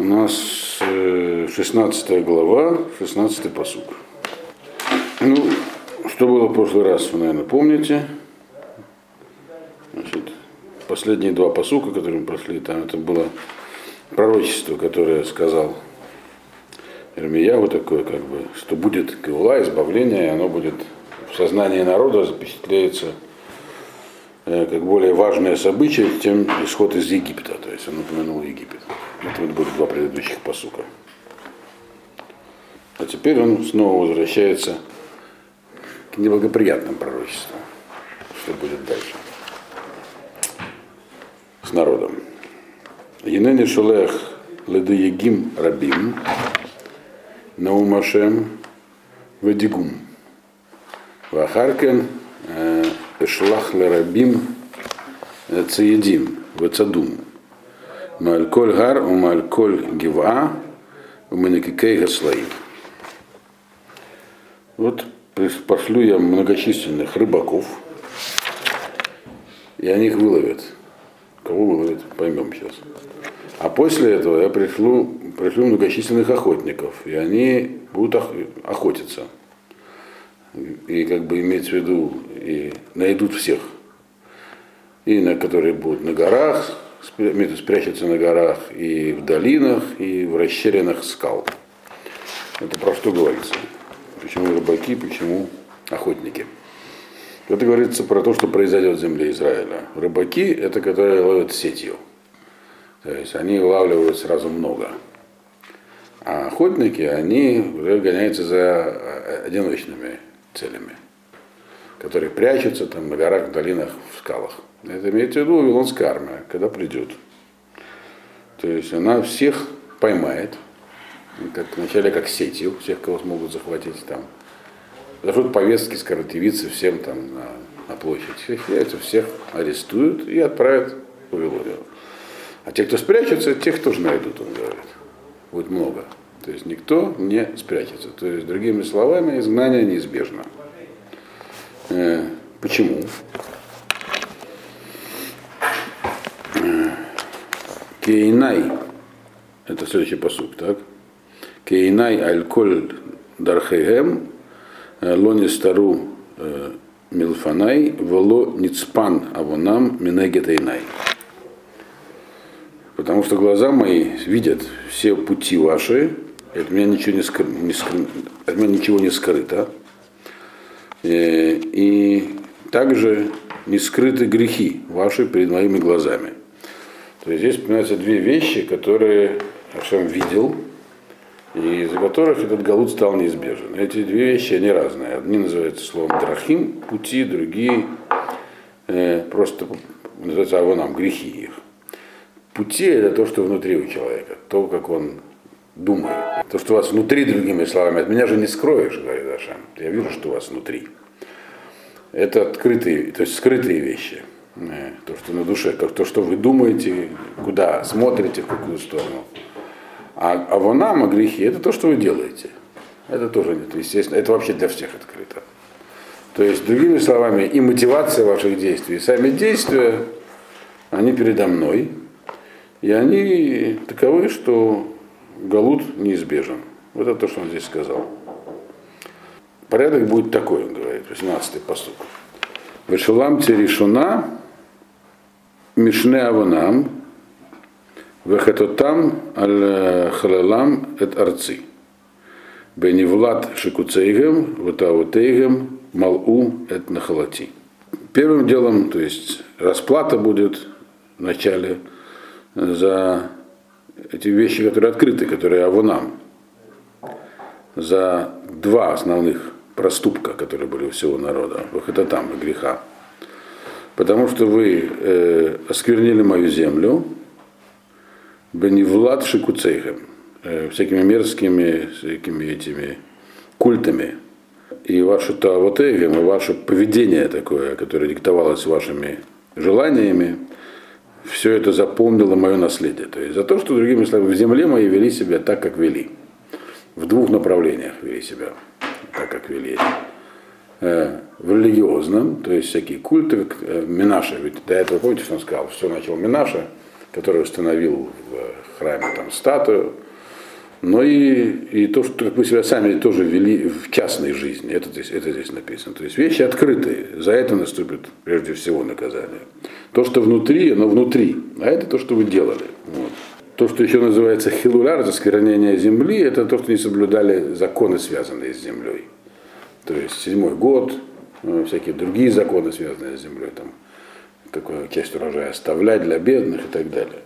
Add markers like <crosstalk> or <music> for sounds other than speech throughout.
У нас э, 16 глава, 16 посук. Ну, что было в прошлый раз, вы, наверное, помните. Значит, последние два посука, которые мы прошли, там это было пророчество, которое сказал Ирмия, вот такое, как бы, что будет Гаула, избавление, и оно будет в сознании народа запечатляется э, как более важное событие, чем исход из Египта. То есть он упомянул Египет. Это вот будут два предыдущих посука. А теперь он снова возвращается к неблагоприятным пророчествам. Что будет дальше? С народом. Енени шулех леды егим рабим наумашем вадигум. Вахаркен эшлах лерабим цеедим вацадум. Маальколь гар, умальколь гива, уманекикей гаслаим. Вот пошлю я многочисленных рыбаков, и они их выловят. Кого выловят, поймем сейчас. А после этого я пришлю, пришлю многочисленных охотников, и они будут охотиться. И как бы иметь в виду, и найдут всех. И на которые будут на горах, спрячутся на горах и в долинах, и в расщелинах скал. Это про что говорится? Почему рыбаки, почему охотники? Это говорится про то, что произойдет в земле Израиля. Рыбаки – это которые ловят сетью. То есть они вылавливают сразу много. А охотники, они гоняются за одиночными целями, которые прячутся там на горах, в долинах, в скалах. Это имеется в виду Вавилонская армия, когда придет. То есть она всех поймает, как, вначале как сетью, всех, кого смогут захватить там. Дадут повестки, скоротевицы всем там на, на площадь. Всех яйца всех арестуют и отправят в Вавилонию. А те, кто спрячется, тех тоже найдут, он говорит. Будет много. То есть никто не спрячется. То есть, другими словами, изгнание неизбежно. Э, почему? Кейнай, это следующий посуд, так? Кейнай аль-коль дархегем, лони стару милфанай, вело ницпан авонам минегетейнай. Потому что глаза мои видят все пути ваши, от меня ничего не, скры, не скры, от меня ничего не скрыто. И, и также не скрыты грехи ваши перед моими глазами. То есть здесь упоминаются две вещи, которые Ашем видел, и из-за которых этот галут стал неизбежен. Эти две вещи, они разные. Одни называются словом драхим, пути, другие э, просто называются авонам, грехи их. Пути это то, что внутри у человека, то, как он думает. То, что у вас внутри, другими словами, от меня же не скроешь, говорит Ашем. Я вижу, что у вас внутри. Это открытые, то есть скрытые вещи. Э, то, что на душе, как то, что вы думаете, куда смотрите, в какую сторону. А, а вонам, а грехи, это то, что вы делаете. Это тоже нет, естественно, это вообще для всех открыто. То есть, другими словами, и мотивация ваших действий, и сами действия, они передо мной, и они таковы, что Галут неизбежен. Вот это то, что он здесь сказал. Порядок будет такой, он говорит, 18-й поступ. Вешулам Церишуна, Мишне Аванам, Вехатотам аль халалам эт арци. Беневлад шикуцейгем, ватаутейгем, малу эт нахалати. Первым делом, то есть расплата будет в начале за эти вещи, которые открыты, которые авонам, за два основных проступка, которые были у всего народа, это там и греха. Потому что вы э, осквернили мою землю, Беневлад Шикуцейхем, э, всякими мерзкими всякими этими культами. И ваше Таавотейгем, и ваше поведение такое, которое диктовалось вашими желаниями, все это заполнило мое наследие. То есть за то, что, другими словами, в земле мои вели себя так, как вели. В двух направлениях вели себя так, как вели. Э, в религиозном, то есть всякие культы, э, Минаша, ведь до этого, помните, что он сказал, все начал Минаша, который установил в храме там статую, но и, и то, что вы себя сами тоже вели в частной жизни, это здесь, это здесь написано. То есть вещи открытые, за это наступит прежде всего наказание. То, что внутри, оно внутри, а это то, что вы делали. Вот. То, что еще называется хилуляр, засквернение земли, это то, что не соблюдали законы, связанные с землей. То есть седьмой год, ну, всякие другие законы, связанные с землей, там, какую часть урожая оставлять для бедных и так далее.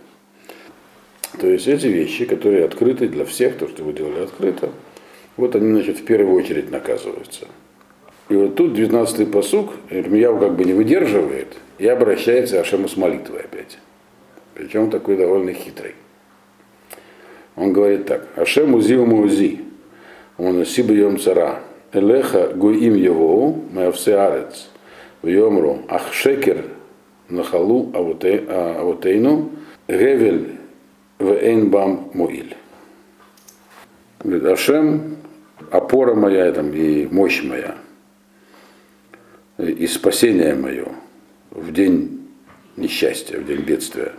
То есть эти вещи, которые открыты для всех, то, что вы делали открыто, вот они, значит, в первую очередь наказываются. И вот тут 19-й посук, Ирмияу как бы не выдерживает и обращается Ашему с молитвой опять. Причем такой довольно хитрый. Он говорит так. Ашем узи умузи. Он сибьем цара. Элеха гуим его, мэвсе арец. Вьомру ахшекер нахалу авотейну. Гевель в Эйнбам Муиль. Говорит, Ашем, опора моя там, и мощь моя, и спасение мое в день несчастья, в день бедствия.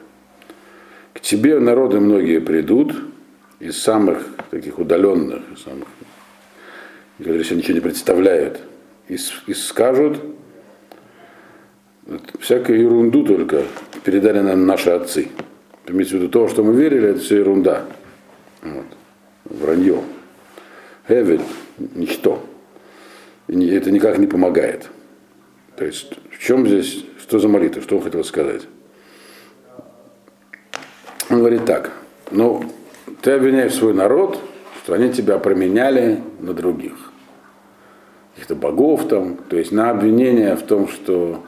К тебе народы многие придут, из самых таких удаленных, из самых, которые себе ничего не представляют, и, и скажут, всякую ерунду только передали нам наши отцы. Имеется в виду то, что мы верили, это все ерунда. Вот. Вранье. Эвель, ничто. И это никак не помогает. То есть в чем здесь, что за молитва, что он хотел сказать? Он говорит так, ну, ты обвиняешь свой народ, что они тебя променяли на других. Каких-то богов там, то есть на обвинение в том, что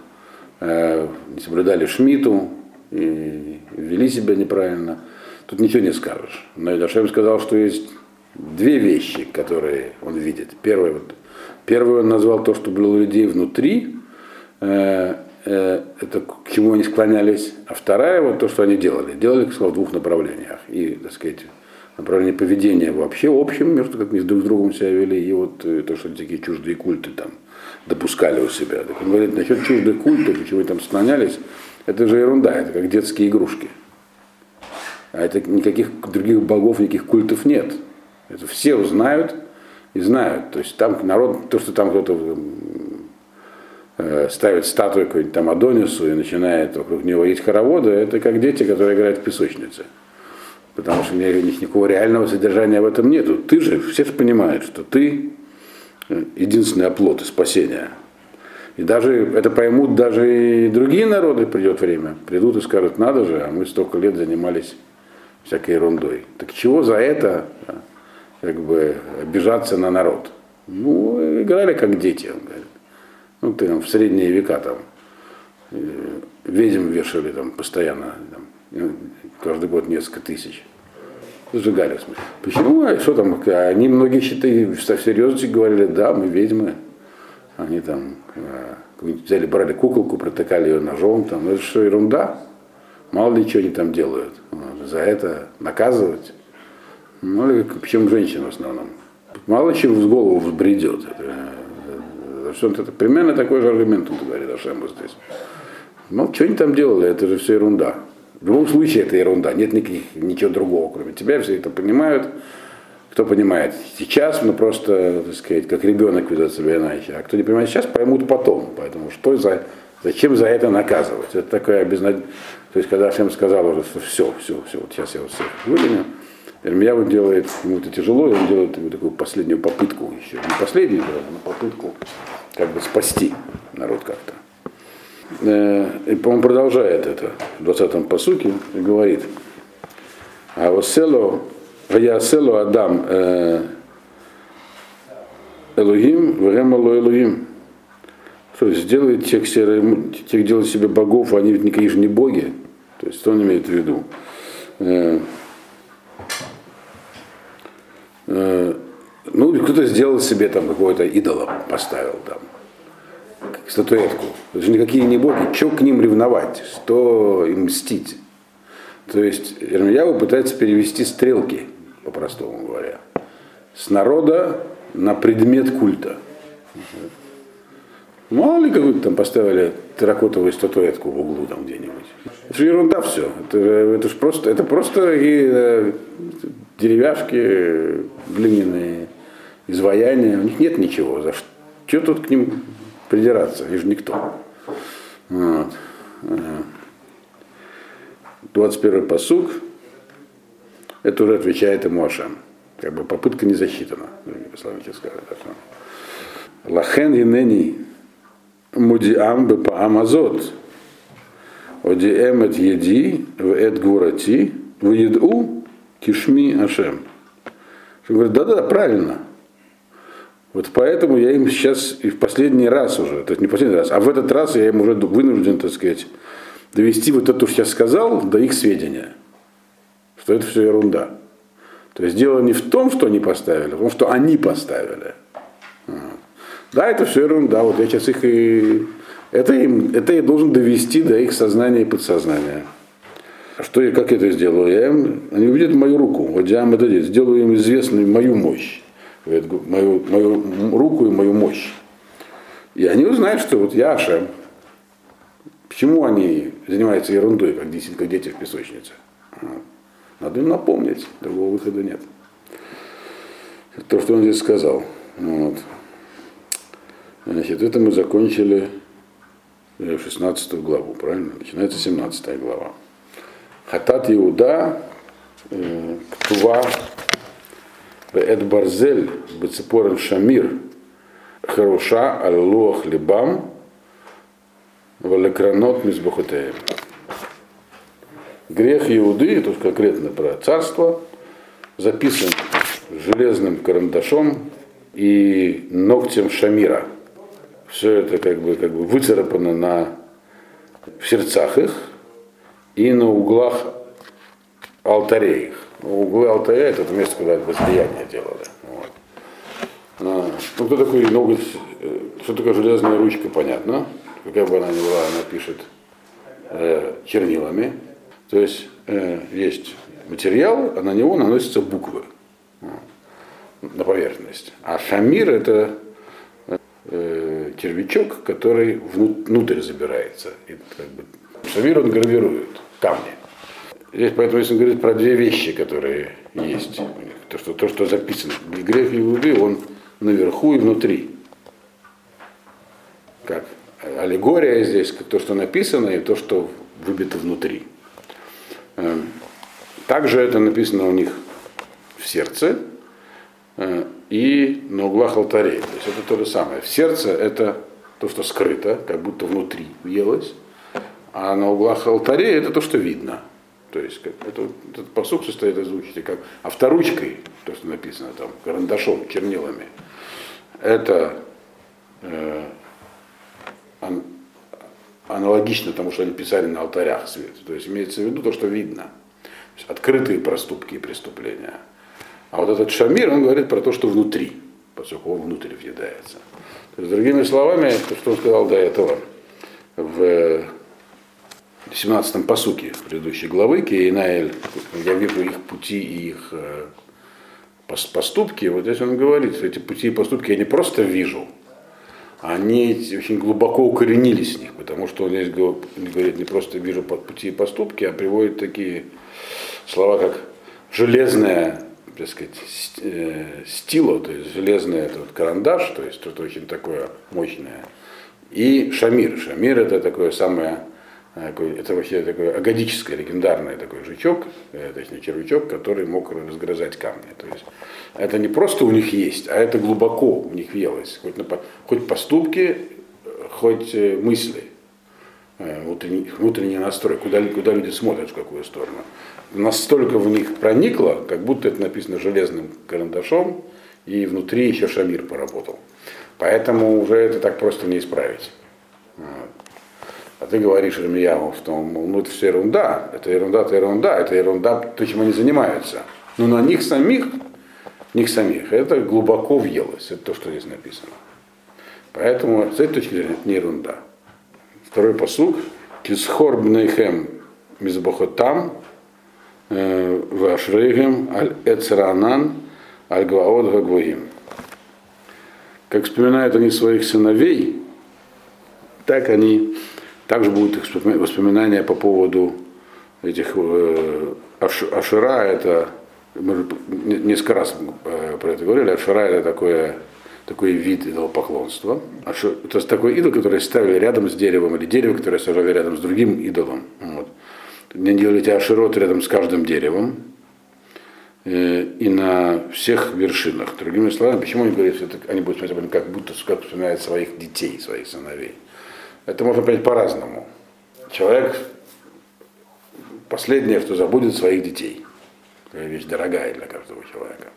э, не соблюдали Шмиту, и вели себя неправильно, тут ничего не скажешь. Но Идашем сказал, что есть две вещи, которые он видит. Первое, вот, первое он назвал то, что было у людей внутри, э, э, это к чему они склонялись, а вторая вот то, что они делали. Делали, сказал, в двух направлениях. И, так сказать, направление поведения вообще общем, между как они друг с другом себя вели, и вот э, то, что такие чуждые культы там допускали у себя. Так он говорит, насчет чуждых культов, почему там склонялись, это же ерунда, это как детские игрушки. А это никаких других богов, никаких культов нет. Это все узнают и знают. То есть там народ, то, что там кто-то э, ставит статую какой-нибудь там Адонису и начинает вокруг него есть хороводы, это как дети, которые играют в песочнице. Потому что у них никакого реального содержания в этом нету. Ты же, все же понимают, что ты э, единственный оплот и спасение. И даже это поймут даже и другие народы, придет время. Придут и скажут, надо же, а мы столько лет занимались всякой ерундой. Так чего за это как бы обижаться на народ? Ну, играли как дети, он говорит. Ну, ты там в средние века там э, ведьм вешали там постоянно, там, ну, каждый год несколько тысяч. Сжигали, в смысле. Почему? А что там? Они многие считали, в серьезности говорили, да, мы ведьмы. Они там э, взяли, брали куколку, протыкали ее ножом, там, ну, это что, ерунда. Мало ли что они там делают. За это наказывать. Ну, или причем женщин в основном. Мало чем в голову взбредет. Это, это, это, примерно такой же аргумент он говорит Ашему здесь. Ну, что они там делали, это же все ерунда. В любом случае это ерунда, нет никаких, ничего другого, кроме тебя, все это понимают, кто понимает сейчас, ну просто, так сказать, как ребенок ведет себя иначе. А кто не понимает сейчас, поймут потом. Поэтому что за, зачем за это наказывать? Это такое безнад... То есть, когда всем сказал уже, что все, все, все, вот сейчас я вот всех выгоню, Ирмияу делает, ему это тяжело, и он делает ему такую последнюю попытку еще. Не последнюю, но попытку как бы спасти народ как-то. Э, и он продолжает это в 20-м посуке и говорит, а вот село Ваяселу Адам Элугим, Времалу Элугим. То есть сделает тех, тех делать себе богов, они ведь никакие же не боги. То есть что он имеет в виду? Э, э, ну, кто-то сделал себе там какого-то идола, поставил там, статуэтку. Это же никакие не боги. Что к ним ревновать? Что им мстить? То есть Ирмияу пытается перевести стрелки по-простому говоря, с народа на предмет культа. Мало ли какую-то там поставили терракотовую статуэтку в углу там где-нибудь. Это же ерунда все. Это, это же просто, это просто такие э, деревяшки глиняные, изваяния. У них нет ничего. За что, что тут к ним придираться? Они же никто. Вот. 21 посуг, это уже отвечает ему Ашем. Как бы попытка не засчитана, другими словами сказать. Лахен и нени мудиам бы по амазот. Одиэм эт еди в эт гурати в еду кишми Ашем. Он говорит, да-да, правильно. Вот поэтому я им сейчас и в последний раз уже, то есть не последний раз, а в этот раз я им уже вынужден, так сказать, довести вот это, что я сказал, до их сведения. Что это все ерунда. То есть дело не в том, что они поставили, а в том, что они поставили. Да, это все ерунда. Вот я сейчас их и... Это, им, это я должен довести до их сознания и подсознания. Что я, как я это сделаю? Я им, они увидят мою руку. Вот я им это сделаю им известную мою мощь. Мою, мою руку и мою мощь. И они узнают, что вот я Ашем. Почему они занимаются ерундой, как дети, как дети в песочнице? Надо им напомнить, другого выхода нет. То, что он здесь сказал. Вот. Значит, это мы закончили 16 главу, правильно? Начинается 17 глава. Хатат Иуда, э, Ктува, Эд Барзель, Бецепорен Шамир, Харуша, Аллуах Либам, Валекранот Мизбахутеем. Грех Иуды, это конкретно про царство, записан железным карандашом и ногтем Шамира. Все это как бы, как бы выцарапано на, в сердцах их и на углах алтарей их. Углы алтаря это место, куда возлияние делали. Вот. А, ну, кто такой ноготь, э, что такое железная ручка, понятно. Какая бы она ни была, она пишет э, чернилами. То есть э, есть материал, а на него наносятся буквы на поверхность. А шамир это э, червячок, который внутрь забирается. И, как бы, шамир он гравирует камни. Здесь поэтому если он говорит про две вещи, которые есть то, что, то, что записано. Грех и Иуды, он наверху и внутри. Как аллегория здесь, то, что написано, и то, что выбито внутри. Эм, также это написано у них в сердце э, и на углах алтарей. То есть это то же самое. В сердце это то, что скрыто, как будто внутри въелось, а на углах алтарей это то, что видно. То есть как, это, этот посук состоит из звучите как авторучкой, то, что написано там, карандашом, чернилами. Это э, аналогично тому, что они писали на алтарях свет. То есть имеется в виду то, что видно. То есть открытые проступки и преступления. А вот этот Шамир, он говорит про то, что внутри, поскольку он внутрь въедается. То есть, другими словами, то, что он сказал до этого в 17-м посуке предыдущей главы, Кейнаэль, я вижу их пути и их э, поступки, вот здесь он говорит, что эти пути и поступки я не просто вижу, они очень глубоко укоренились в них, потому что он здесь говорит, не просто вижу пути и поступки, а приводит такие слова, как железная, так сказать, э, стило, то есть железный это вот карандаш, то есть что-то очень такое мощное, и шамир. Шамир это такое самое это вообще такой агадическое, легендарный такой жучок, э, точнее червячок, который мог разгрызать камни. То есть это не просто у них есть, а это глубоко у них въелось. Хоть, на, хоть поступки, хоть э, мысли, э, внутренний, внутренний настрой, куда, куда люди смотрят, в какую сторону. Настолько в них проникло, как будто это написано железным карандашом, и внутри еще Шамир поработал. Поэтому уже это так просто не исправить. А ты говоришь Рамияву, что ну, это все ерунда, это ерунда, это ерунда, это ерунда, то, чем они занимаются. Но на них самих, них самих, это глубоко въелось, это то, что здесь написано. Поэтому с этой точки зрения это не ерунда. Второй посуг. Кисхор бнейхем мизбахотам э, вашрейгем аль эцранан аль гваот гагвоим. Как вспоминают они своих сыновей, так они также будут воспоминания по поводу этих э, Аш, Ашира, это мы несколько раз э, про это говорили, Ашира это такое, такой вид идолопоклонства. Ашир, это такой идол, который ставили рядом с деревом, или дерево, которое сажали рядом с другим идолом. Вот. Они делали эти аширот рядом с каждым деревом э, и на всех вершинах. Другими словами, почему они говорят, что это, они будут смотреть, как будто как вспоминают своих детей, своих сыновей. Это можно понять по-разному. Человек последнее, что забудет своих детей. Это вещь дорогая для каждого человека.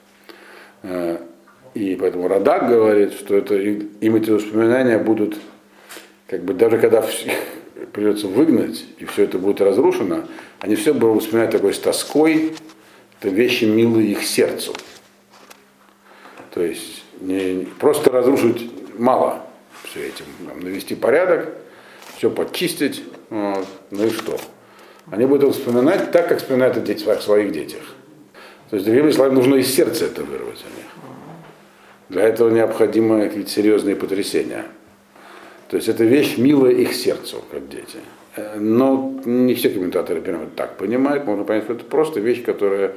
Э, и поэтому Радак говорит, что это, им эти воспоминания будут, как бы даже когда <laughs> придется выгнать, и все это будет разрушено, они все будут вспоминать такой с тоской, это вещи милые их сердцу. То есть не, просто разрушить мало все этим, навести порядок, все подчистить, вот, ну и что? Они будут вспоминать так, как вспоминают о своих детях. То есть, другими словами, нужно из сердца это вырвать у них. Для этого необходимы какие-то серьезные потрясения. То есть это вещь милая их сердцу, как дети. Э, но не все комментаторы примерно так понимают. Можно понять, что это просто вещь, которая...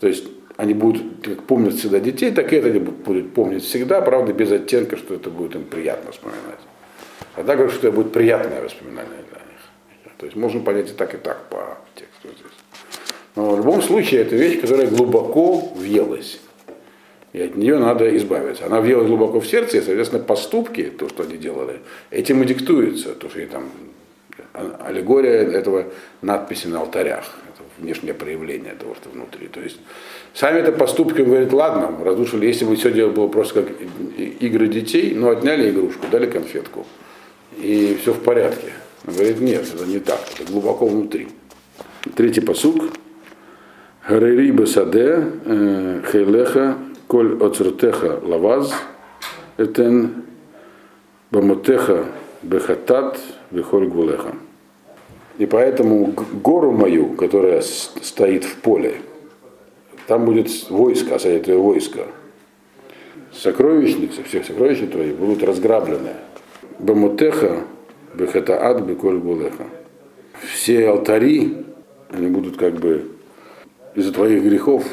То есть они будут как помнят всегда детей, так и это они будут помнить всегда, правда, без оттенка, что это будет им приятно вспоминать. А так говорят, что это будет приятное воспоминание для них. То есть можно понять и так, и так по тексту здесь. Но в любом случае это вещь, которая глубоко въелась. И от нее надо избавиться. Она въелась глубоко в сердце, и, соответственно, поступки, то, что они делали, этим и диктуется. То, что там аллегория этого надписи на алтарях. Это внешнее проявление того, что внутри. То есть сами это поступки говорят, ладно, разрушили, если бы все дело было просто как игры детей, но отняли игрушку, дали конфетку, и все в порядке. Он говорит, нет, это не так, это глубоко внутри. Третий посук. Гарери басаде э, хейлеха коль оцртеха лаваз этен бамотеха бехатат вихоль гвулеха. И поэтому гору мою, которая стоит в поле, там будет войско, а это войско. Сокровищницы, все сокровища твои будут разграблены. Бамутеха, Бехатаат, Беколь Гулеха. Все алтари, они будут как бы из-за твоих грехов,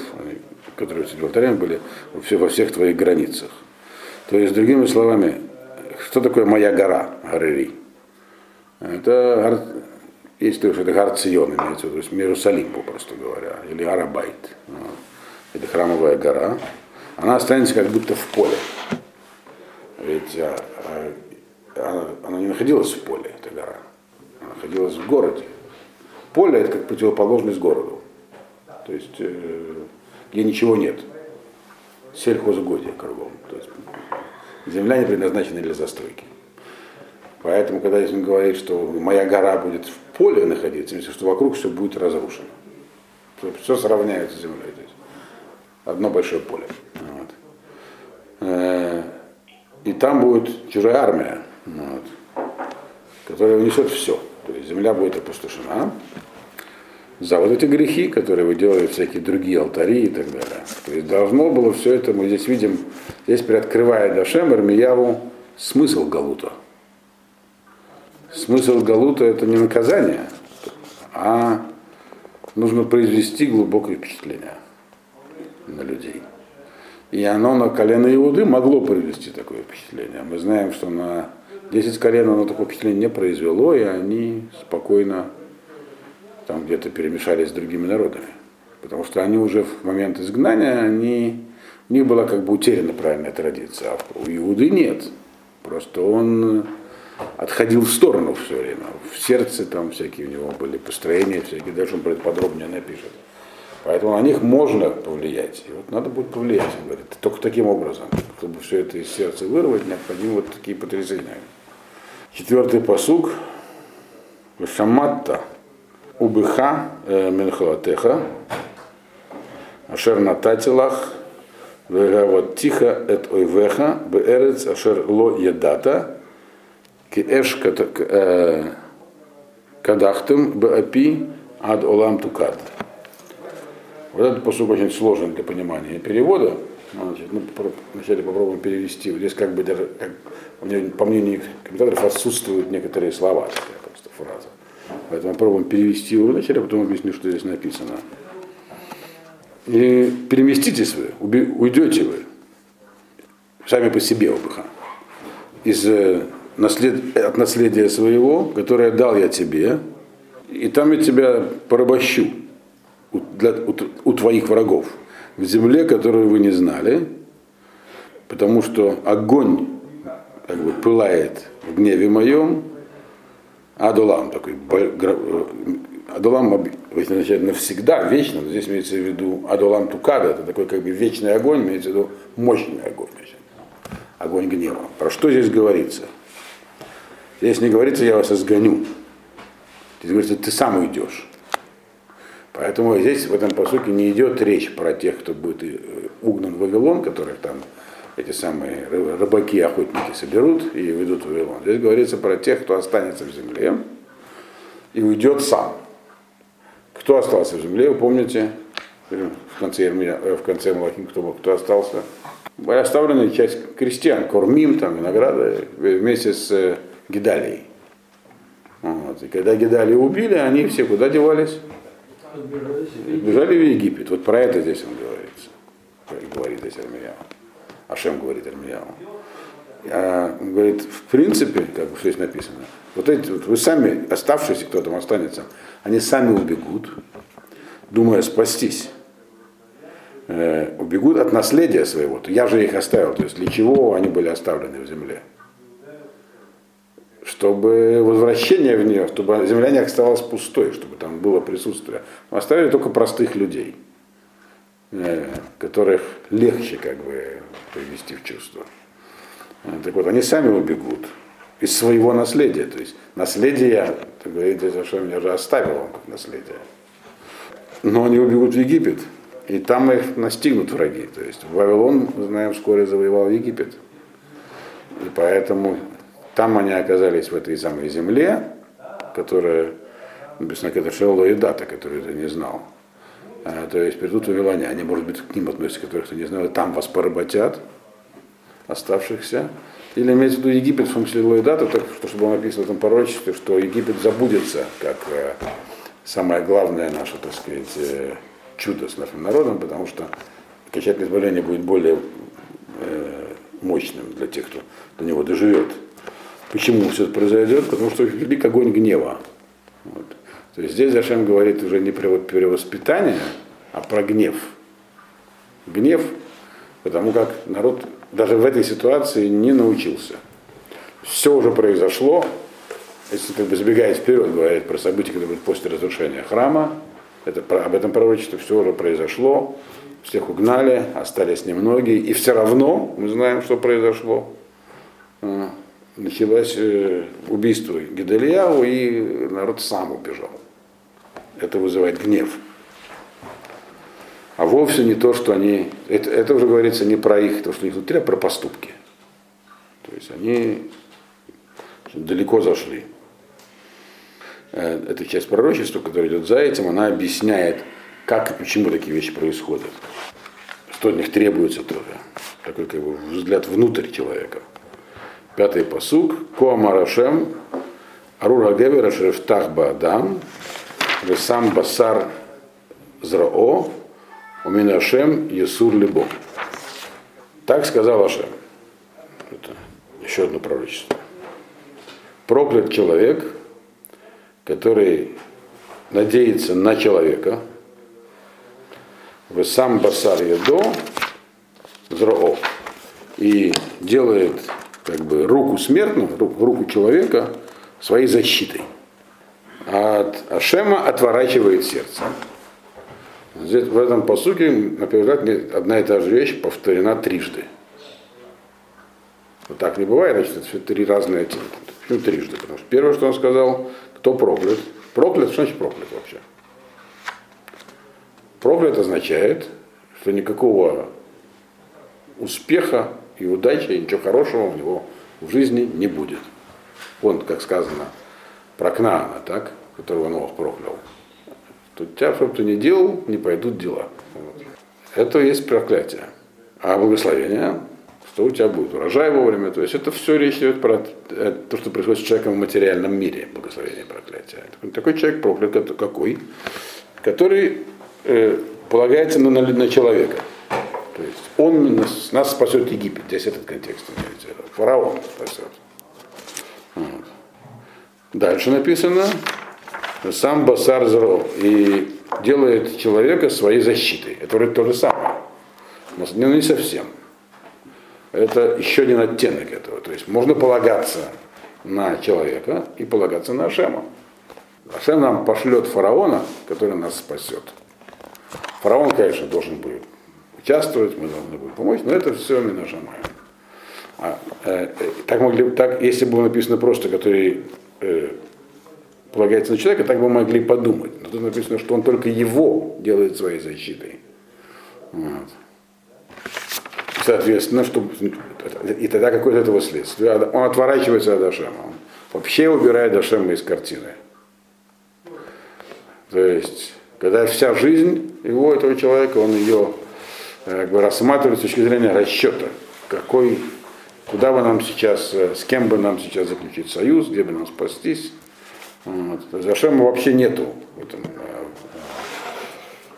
которые с алтарями были, все, во всех твоих границах. То есть, другими словами, что такое моя гора, Гарери? Это есть то, что это гор Цион, имеется в виду, то есть Иерусалим, попросту говоря, или Арабайт. Это храмовая гора. Она останется как будто в поле. Ведь а, а, она, она не находилась в поле, эта гора. Она находилась в городе. Поле это как противоположность городу. То есть э, где ничего нет. Сельхозугодие кругом. То есть земля не предназначена для застройки. Поэтому, когда если он говорит, что моя гора будет в поле находиться, что вокруг все будет разрушено. Все сравняется с землей. То есть одно большое поле. Вот. Э, и там будет чужая армия вот, которая унесет все. То есть земля будет опустошена за вот эти грехи, которые вы делали, всякие другие алтари и так далее. То есть должно было все это, мы здесь видим, здесь приоткрывает Дашем Армияву смысл Галута. Смысл Галута это не наказание, а нужно произвести глубокое впечатление на людей. И оно на колено Иуды могло произвести такое впечатление. Мы знаем, что на 10 колен оно такое впечатление не произвело, и они спокойно там где-то перемешались с другими народами. Потому что они уже в момент изгнания, они, у них была как бы утеряна правильная традиция, а у Иуды нет. Просто он отходил в сторону все время. В сердце там всякие у него были построения, всякие, даже он подробнее напишет. Поэтому на них можно повлиять. И вот надо будет повлиять, он говорит, только таким образом. Чтобы все это из сердца вырвать, необходимы вот такие потрясения. Четвертый посуг. Шаматта убыха э, менхалатеха, ашер нататилах, вот тихо эт ойвеха, беэрец ашер ло едата, киэш кадахтым беапи ад олам тукад. Вот этот посуд очень сложен для понимания перевода. Значит, ну, вначале попробуем перевести. Здесь как бы даже, как, по мнению комментаторов, отсутствуют некоторые слова, такая просто фраза. Поэтому попробуем перевести его вначале, а потом объясню, что здесь написано. И переместитесь вы, уйдете вы, сами по себе ОБХ, из, э, наслед, от наследия своего, которое дал я тебе, и там я тебя порабощу у, для, у, у твоих врагов в земле, которую вы не знали, потому что огонь как бы пылает в гневе моем, Адулам такой, э, Адулам означает навсегда, вечно, но здесь имеется в виду Адулам Тукада, это такой как бы вечный огонь, имеется в виду мощный огонь, огонь гнева. Про что здесь говорится? Здесь не говорится, я вас изгоню. Здесь говорится, ты сам уйдешь. Поэтому здесь в этом посуке не идет речь про тех, кто будет э, угнан в Вавилон, которых там эти самые рыбаки, охотники соберут и ведут в Вавилон. Здесь говорится про тех, кто останется в земле и уйдет сам. Кто остался в земле, вы помните, в конце, э, в конце Малахим, кто, кто остался? Была оставлена часть крестьян, кормим, там, винограда, вместе с Гидалией. Вот. И когда Гидалию убили, они все куда девались? Бежали в Египет. Вот про это здесь он говорится. Говорит здесь Армияу. Ашем говорит Армияу. А, он говорит, в принципе, как бы здесь написано, вот эти вот вы сами, оставшиеся, кто там останется, они сами убегут, думая спастись. Э, убегут от наследия своего. Я же их оставил. То есть для чего они были оставлены в земле? Чтобы возвращение в нее, чтобы земля не оставалась пустой, чтобы там было присутствие. Оставили только простых людей, э, которых легче как бы привести в чувство. Так вот, они сами убегут из своего наследия. То есть наследие, ты говорите, что я же оставил вам как наследие. Но они убегут в Египет, и там их настигнут враги. То есть Вавилон, мы знаем, вскоре завоевал Египет. И поэтому там они оказались в этой самой земле, которая написано Каташело и дата, которую ты не знал. А, то есть придут вавилоняне, они, может быть, к ним относятся, которых ты не знал, там вас поработят, оставшихся. Или имеется в виду Египет, в том числе Лоидата, так, что, чтобы было написано в этом пророчестве, что Египет забудется, как э, самое главное наше, так сказать, э, чудо с нашим народом, потому что окончательное избавление будет более э, мощным для тех, кто до него доживет. Почему все это произойдет? Потому что велик огонь гнева. Вот. То есть здесь Зашем говорит уже не про перевоспитание, а про гнев. Гнев, потому как народ даже в этой ситуации не научился. Все уже произошло, если как бы забегая вперед, говорит про события, которые будут после разрушения храма, это, об этом пророчестве все уже произошло, всех угнали, остались немногие, и все равно мы знаем, что произошло началось э, убийство Гедальяу, и народ сам убежал. Это вызывает гнев. А вовсе не то, что они... Это, это уже говорится не про их, то, что у них внутри, а про поступки. То есть они далеко зашли. Э, эта часть пророчества, которая идет за этим, она объясняет, как и почему такие вещи происходят. Что от них требуется тоже. Такой как бы, взгляд внутрь человека. Пятый посук. Коамарашем. Арура Гевера Шрифтах Баадам. Весам Басар Зрао. Уминашем Есур Либо. Так сказал Ашем. Это еще одно пророчество. Проклят человек, который надеется на человека, вы сам басар едо, зроо, и делает как бы руку смертного, руку, человека своей защитой. А от Ашема отворачивает сердце. Здесь, в этом посуке, на первый одна и та же вещь повторена трижды. Вот так не бывает, значит, это три разные оттенки. Почему трижды? Потому что первое, что он сказал, кто проклят. Проклят, что значит проклят вообще? Проклят означает, что никакого успеха и удачи, и ничего хорошего у него в жизни не будет. Он, как сказано, про Кнаана, так, которого Новых проклял. Тут тебя, что бы ты ни делал, не пойдут дела. Вот. Это есть проклятие. А благословение, что у тебя будет урожай вовремя. То есть это все речь идет про э, то, что происходит с человеком в материальном мире, благословение проклятие. Такой человек проклят какой? Который э, полагается на, на человека. То есть он нас, нас спасет Египет. Здесь этот контекст имеется. Фараон спасет. Вот. Дальше написано, сам Басар Зро и делает человека своей защитой. Это вроде то же самое. Но не совсем. Это еще один оттенок этого. То есть можно полагаться на человека и полагаться на Ашема. Ашем нам пошлет фараона, который нас спасет. Фараон, конечно, должен будет участвовать, мы должны будем помочь, но это все Минашамай. А, э, э, так могли, так, если было написано просто, который э, полагается на человека, так бы могли подумать. Но тут написано, что он только его делает своей защитой. Вот. Соответственно, что, и тогда какое-то этого следствие? Он отворачивается от Ашема. Он вообще убирает Ашема из картины. То есть, когда вся жизнь его, этого человека, он ее как бы, рассматривает с точки зрения расчета. Какой, куда бы нам сейчас, э, с кем бы нам сейчас заключить союз, где бы нам спастись. Вот. Ашема вообще нету в, этом, э,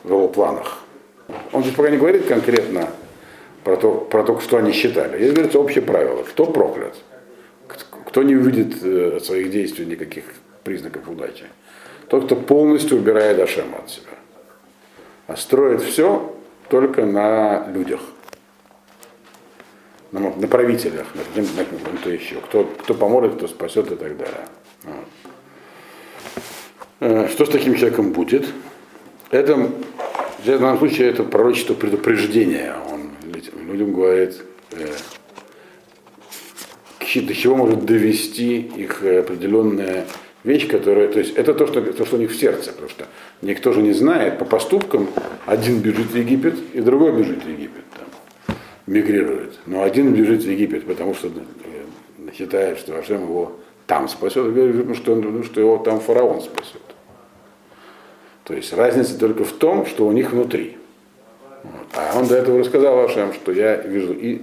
в его планах. Он здесь пока не говорит конкретно про то, про то, что они считали. Здесь говорится общее правило. Кто проклят? Кто не увидит от своих действий никаких признаков удачи? Тот, кто полностью убирает Ашема от себя. А строит все только на людях. На, на правителях, на, на, на, кто еще. Кто, кто поможет, кто спасет и так далее. Вот. Э, что с таким человеком будет? Это, в данном случае, это пророчество предупреждения. Он людям говорит, э, до чего может довести их определенная вещь, которая, то есть это то что, то, что у них в сердце, потому что никто же не знает, по поступкам один бежит в Египет, и другой бежит в Египет, там, мигрирует. Но один бежит в Египет, потому что э, считает, что Ашем его там спасет, говорит, что, ну, что его там фараон спасет. То есть разница только в том, что у них внутри. Вот. А он до этого рассказал Ашем, что я вижу и,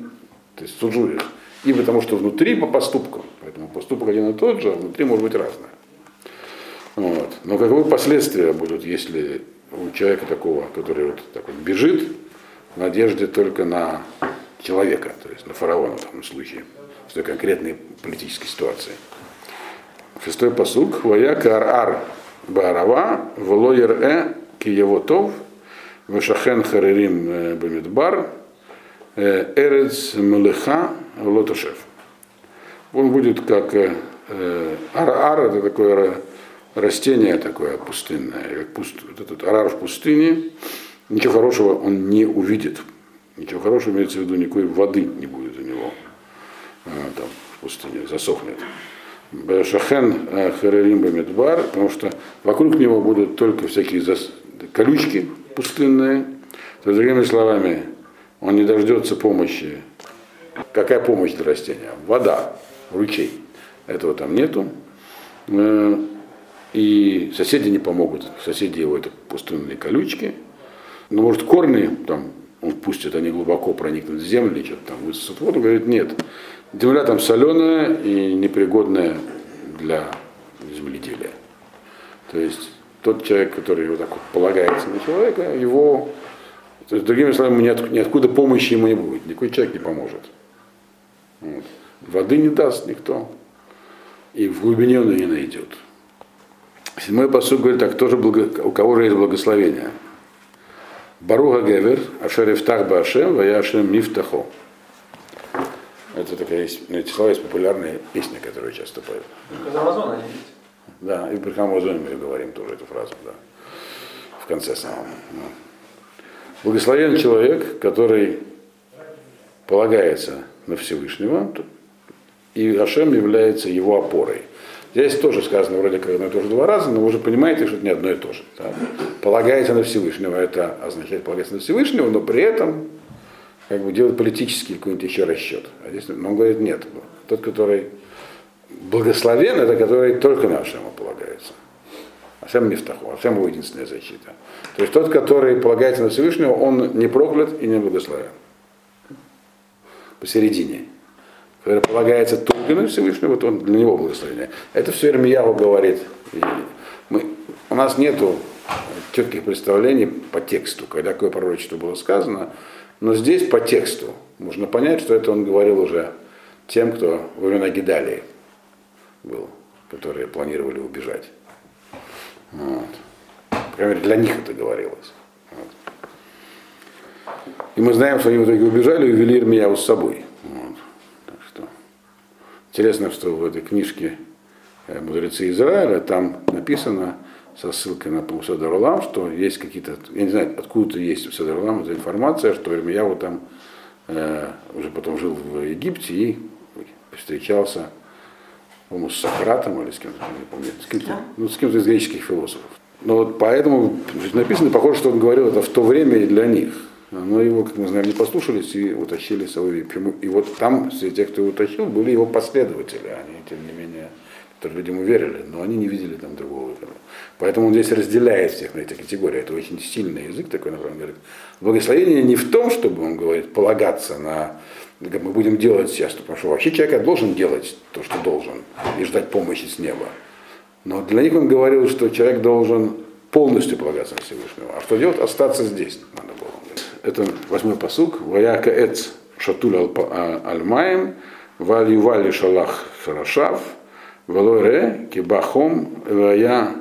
то есть суджу их. И потому что внутри по поступкам. Поэтому поступок один и тот же, а внутри может быть разное. Вот. Но каковы последствия будут, если у человека такого, который вот так вот бежит, в надежде только на человека, то есть на фараона в том случае, в той конкретной политической ситуации. Шестой посук. Ваяк ар-ар баарава влоер э киевотов вешахен харерим э, бамидбар э, эрец млеха лотошев. Он будет как э, ар-ар, это такое растение такое пустынное, пуст, вот этот арар в пустыне, ничего хорошего он не увидит. Ничего хорошего имеется в виду, никакой воды не будет у него а, там, в пустыне, засохнет. Шахен э, Харерим Медбар, потому что вокруг него будут только всякие зас... колючки пустынные. То есть, другими словами, он не дождется помощи. Какая помощь для растения? Вода, ручей. Этого там нету. И соседи не помогут. Соседи его это пустынные колючки. Но может корни там он пустит, они глубоко проникнут в землю, или что-то там высосут воду, говорит, нет. Земля там соленая и непригодная для земледелия. То есть тот человек, который вот так вот полагается на человека, его, то есть, другими словами, ниоткуда помощи ему не будет, никакой человек не поможет. Вот. Воды не даст никто, и в глубине он ее не найдет. Седьмой посуд говорит, так тоже благо... у кого же есть благословение. Баруга Гевер, Ашер Ифтах Башем, Вая Ашем Мифтахо. Это такая есть, ну, эти слова есть популярная песня, которая часто поет. Да, и при Амазоне мы говорим тоже эту фразу, да. В конце самого. Да. Благословен человек, который полагается на Всевышнего, и Ашем является его опорой. Здесь тоже сказано вроде как одно и то же два раза, но вы уже понимаете, что это не одно и то же. Да? Полагается на Всевышнего, это означает полагается на Всевышнего, но при этом как бы делать политический какой-нибудь еще расчет. А здесь но он говорит, нет. Тот, который благословен, это который только на Ашема полагается. Ашем не втаху, Ашем его единственная защита. То есть тот, который полагается на Всевышнего, он не проклят и не благословен. посередине, который полагается на Всевышнего, вот он для него благословение. Это все Ирмияву говорит. Мы, у нас нету четких представлений по тексту, когда какое пророчество было сказано, но здесь по тексту можно понять, что это он говорил уже тем, кто во времена Гидалии был, которые планировали убежать. Вот. По крайней мере, для них это говорилось. Вот. И мы знаем, что они в итоге убежали и увели Ирмияу с собой. Вот. Интересно, что в этой книжке э, «Мудрецы Израиля» там написано со ссылкой на Паусадар Улам, что есть какие-то, я не знаю, откуда есть у Садар Улам эта информация, что Ирмияу там э, уже потом жил в Египте и встречался, по-моему, с Сократом или с кем-то, не помню, с кем-то, да. ну, с кем-то из греческих философов. Но вот поэтому написано, похоже, что он говорил это в то время и для них. Но его, как мы знаем, не послушались и утащили с собой. И вот там, среди тех, кто его утащил, были его последователи. Они, тем не менее, которые люди ему верили, но они не видели там другого выхода. Поэтому он здесь разделяет всех на эти категории. Это очень сильный язык такой, например, говорит. Благословение не в том, чтобы, он говорит, полагаться на мы будем делать сейчас, потому что вообще человек должен делать то, что должен, и ждать помощи с неба. Но для них он говорил, что человек должен полностью полагаться на Всевышнего. А что делать? Остаться здесь надо. Это восьмой посук. Ваяка эц шатуль альмаем, валь ювали шалах шарашав, велоре кибахом вая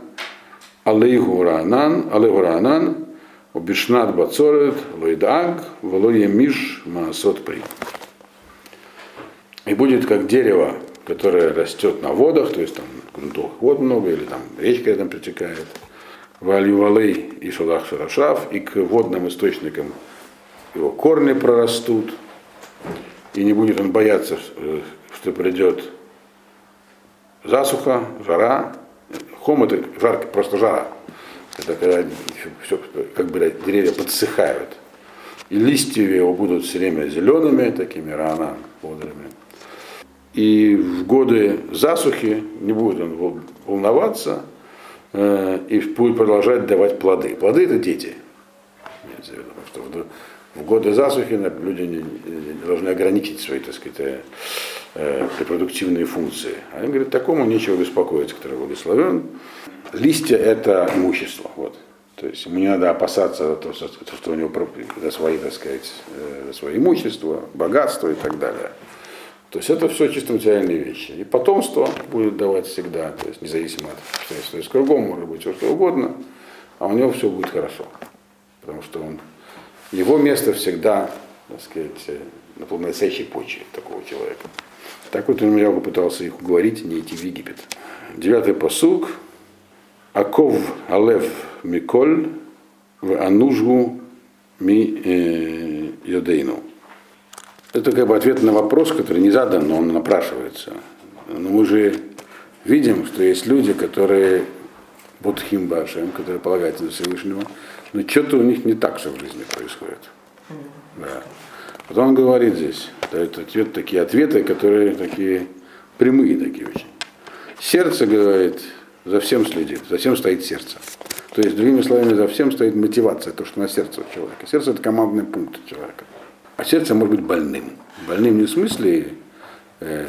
алейгу ранан, алейгу ранан, убишнат бацорет, лойдаг, вело миш маасот при. И будет как дерево, которое растет на водах, то есть там грунтовых вод много, или там речка рядом протекает, валювалей и шалах шарашав, и к водным источникам его корни прорастут, и не будет он бояться, э, что придет засуха, жара. Хом это жарко, просто жара. Это когда все, как бы деревья подсыхают. И листья его будут все время зелеными, такими рано бодрыми. И в годы засухи не будет он волноваться э, и будет продолжать давать плоды. Плоды это дети. Потому что в годы засухи люди должны ограничить свои, так сказать, э, репродуктивные функции. Они говорят, такому нечего беспокоиться, который благословен. Листья – это имущество. Вот. То есть ему не надо опасаться того, что у него за свои, так сказать, э, за свое имущество, богатство и так далее. То есть это все чисто материальные вещи. И потомство будет давать всегда, то есть независимо от обстоятельств. То есть кругом может быть все что угодно, а у него все будет хорошо. Потому что он его место всегда, так сказать, на плодоносящей почве такого человека. Так вот он я пытался их уговорить не идти в Египет. Девятый посуг. Аков Алев Миколь в Анужгу Ми э, Йодейну. Это как бы ответ на вопрос, который не задан, но он напрашивается. Но мы же видим, что есть люди, которые Будхим Башем, которые полагаются на Всевышнего, но что-то у них не так все в жизни происходит. Да. Вот он говорит здесь, дает ответ, такие ответы, которые такие прямые такие очень. Сердце, говорит, за всем следит, за всем стоит сердце. То есть, другими словами, за всем стоит мотивация, то, что на сердце у человека. Сердце это командный пункт человека. А сердце может быть больным. Больным не в смысле э,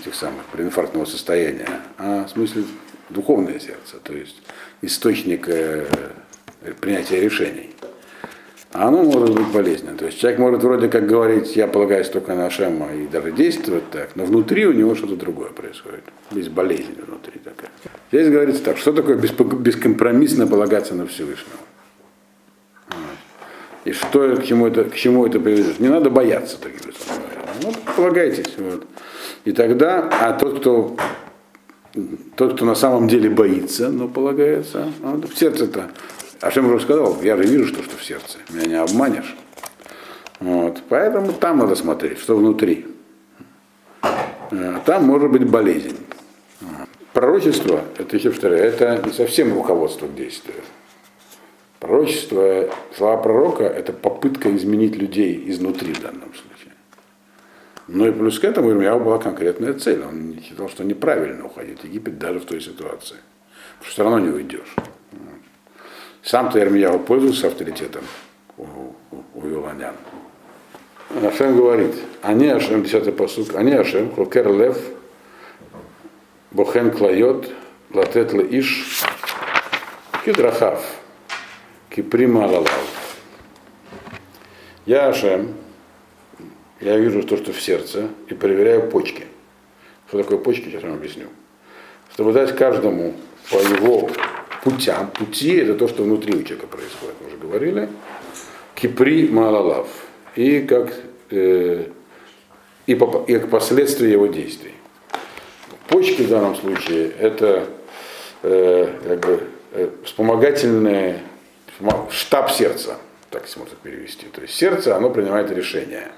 этих самых прединфарктного состояния, а в смысле духовное сердце, то есть источник э, принятия решений. А оно может быть болезненным. То есть человек может вроде как говорить, я полагаюсь только на Шема и даже действовать так, но внутри у него что-то другое происходит. Есть болезнь внутри такая. Здесь говорится так, что такое бескомпромиссно полагаться на Всевышнего? И что к чему это, к чему это приведет? Не надо бояться, так говоря. Ну, полагайтесь. Вот. И тогда, а тот, кто тот, кто на самом деле боится, но полагается, он в сердце-то. А что уже сказал, я же вижу, что, что в сердце. Меня не обманешь. Вот. Поэтому там надо смотреть, что внутри. Э, там может быть болезнь. Пророчество, это еще повторяю, это не совсем руководство к действию. Пророчество, слова пророка – это попытка изменить людей изнутри в данном случае. Ну и плюс к этому у Ирмияу была конкретная цель. Он считал, что неправильно уходить в Египет даже в той ситуации. Потому что все равно не уйдешь. Сам-то Ирмияу пользовался авторитетом у, у, у Вавилонян. Ашем говорит, они Ашем, 10 посук, они Ашем, Хокер Лев, Бохен Клайот, Латет Иш, Кидрахав, Киприма Алалав. Я Ашем, я вижу то, что в сердце, и проверяю почки. Что такое почки, сейчас вам объясню. Чтобы дать каждому по его путям. Пути это то, что внутри у человека происходит, мы уже говорили. Кипри Малалав. И как, э, и, по, и как последствия его действий. Почки в данном случае это э, как бы, э, вспомогательный штаб сердца, так если можно перевести. То есть сердце, оно принимает решение.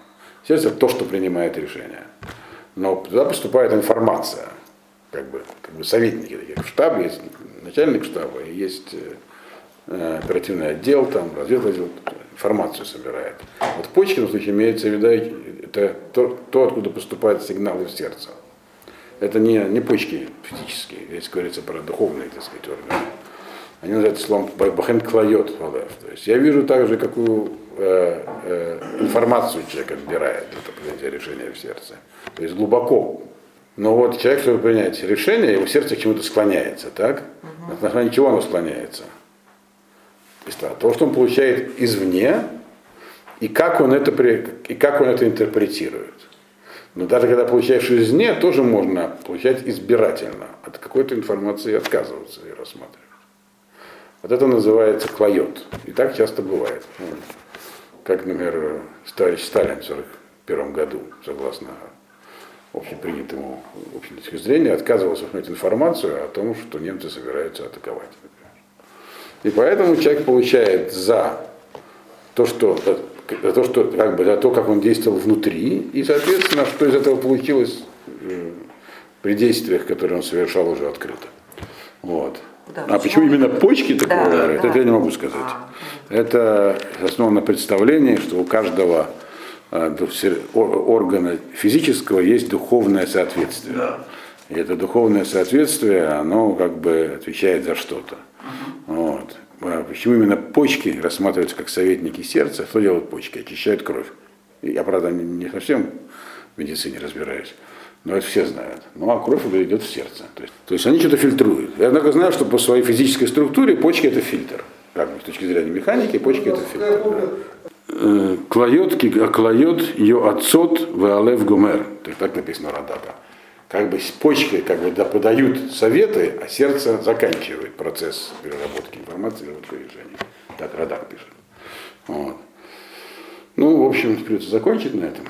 Сердце то, что принимает решение. Но туда поступает информация, как бы, как бы советники такие. В штабе есть начальник штаба, есть э, оперативный отдел, там, разведотдел, информацию собирает. Вот в случае, имеется в виду, это то, то, откуда поступают сигналы в сердце. Это не, не почки физические, здесь говорится про духовные, так сказать, органы. Они называются словом бахен клает То есть я вижу также, какую э, э, информацию человек отбирает для принятия решения в сердце. То есть глубоко. Но вот человек, чтобы принять решение, его сердце к чему-то склоняется, так? Угу. На основании чего оно склоняется? То есть то, что он получает извне, и как он это, и как он это интерпретирует. Но даже когда получаешь извне, тоже можно получать избирательно. От какой-то информации отказываться и рассматривать. Вот это называется клает. И так часто бывает. Как, например, товарищ Сталин в 1941 году, согласно общепринятому общей точке зрения, отказывался принять информацию о том, что немцы собираются атаковать. И поэтому человек получает за то, что, за то, что как бы, за то, как он действовал внутри, и, соответственно, что из этого получилось э, при действиях, которые он совершал уже открыто. Вот. Да, а почему именно почки такого да, говорят, да. это я не могу сказать. А. Это основано представление, что у каждого э, органа физического есть духовное соответствие. Да. И это духовное соответствие, оно как бы отвечает за что-то. Вот. А почему именно почки рассматриваются как советники сердца? Что делают почки? Очищают кровь. Я, правда, не совсем в медицине разбираюсь, но это все знают. Ну а кровь идет в сердце. То есть, то есть они что-то фильтруют. Я однако знаю, что по своей физической структуре почки это фильтр. Как бы, с точки зрения механики, почки это фильтр. Да. Клает, клает ее отцот в Алев Гумер. Так написано Радата как бы почкой как бы да, подают советы, а сердце заканчивает процесс переработки информации и решений. Так Радак пишет. Вот. Ну, в общем, придется закончить на этом.